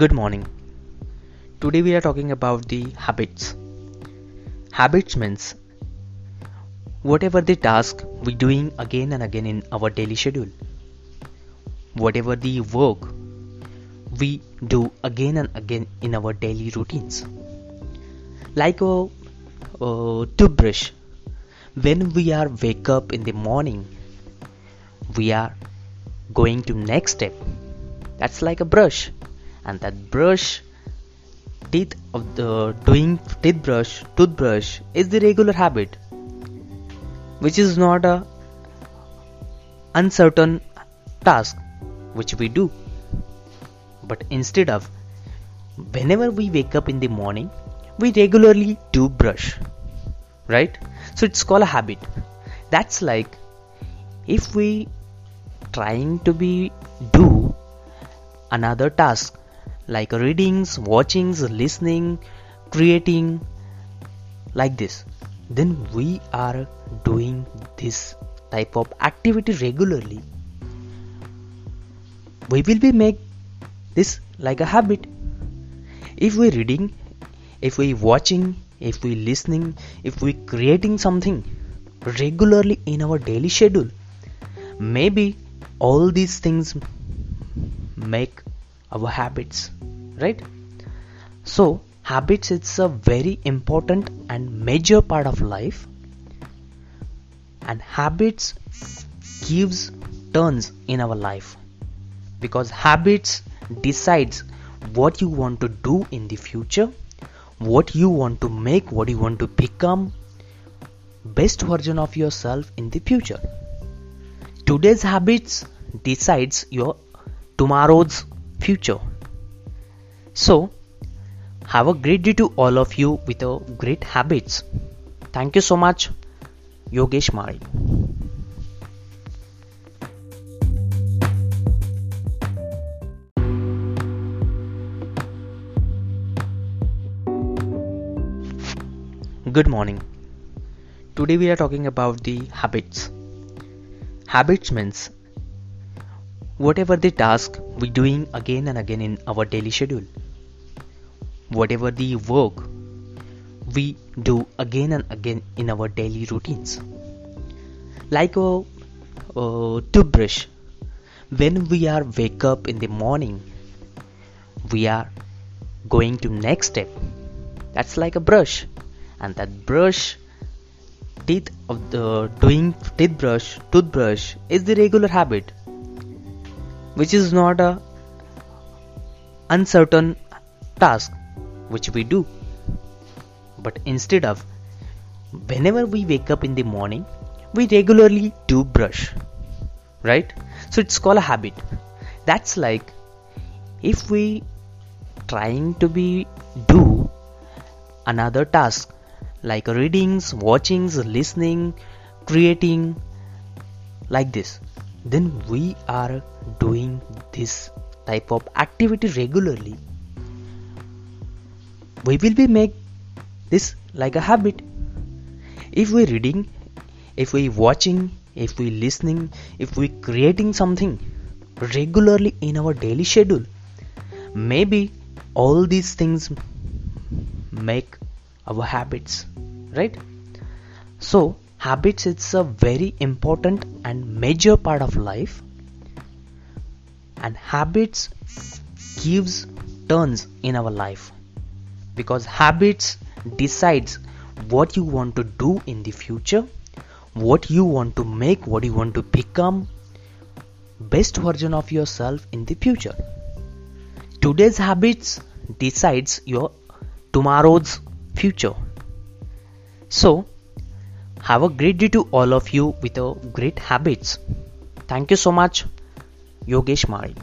Good morning. Today we are talking about the habits. Habits means whatever the task we doing again and again in our daily schedule. Whatever the work we do again and again in our daily routines. Like a, a toothbrush. When we are wake up in the morning, we are going to next step. That's like a brush and that brush teeth of the doing teeth brush toothbrush is the regular habit which is not a uncertain task which we do. But instead of whenever we wake up in the morning we regularly do brush right? So it's called a habit. That's like if we trying to be do another task like readings, watchings, listening, creating, like this, then we are doing this type of activity regularly. We will be make this like a habit. If we reading, if we watching, if we listening, if we creating something regularly in our daily schedule, maybe all these things make our habits right? So habits it's a very important and major part of life. And habits gives turns in our life. Because habits decides what you want to do in the future what you want to make what you want to become best version of yourself in the future. Today's habits decides your tomorrow's future. So, have a great day to all of you with a great habits. Thank you so much, Yogesh Mari. Good morning. Today we are talking about the habits. Habits means whatever the task we doing again and again in our daily schedule. Whatever the work we do again and again in our daily routines. Like a, a toothbrush. When we are wake up in the morning we are going to next step. That's like a brush. And that brush teeth of the doing teeth brush toothbrush is the regular habit which is not a uncertain task which we do. But instead of whenever we wake up in the morning we regularly do brush right? So it's called a habit. That's like if we trying to be do another task like readings watchings listening creating like this then we are doing this type of activity regularly. We will be make this like a habit. If we reading if we watching if we listening if we creating something regularly in our daily schedule maybe all these things make our habits right? So habits it's a very important and major part of life. And habits gives turns in our life. Because habits decides what you want to do in the future what you want to make what you want to become best version of yourself in the future. Today's habits decides your tomorrow's future. So have a great day to all of you with a great habits. Thank you so much, Yogesh Mari.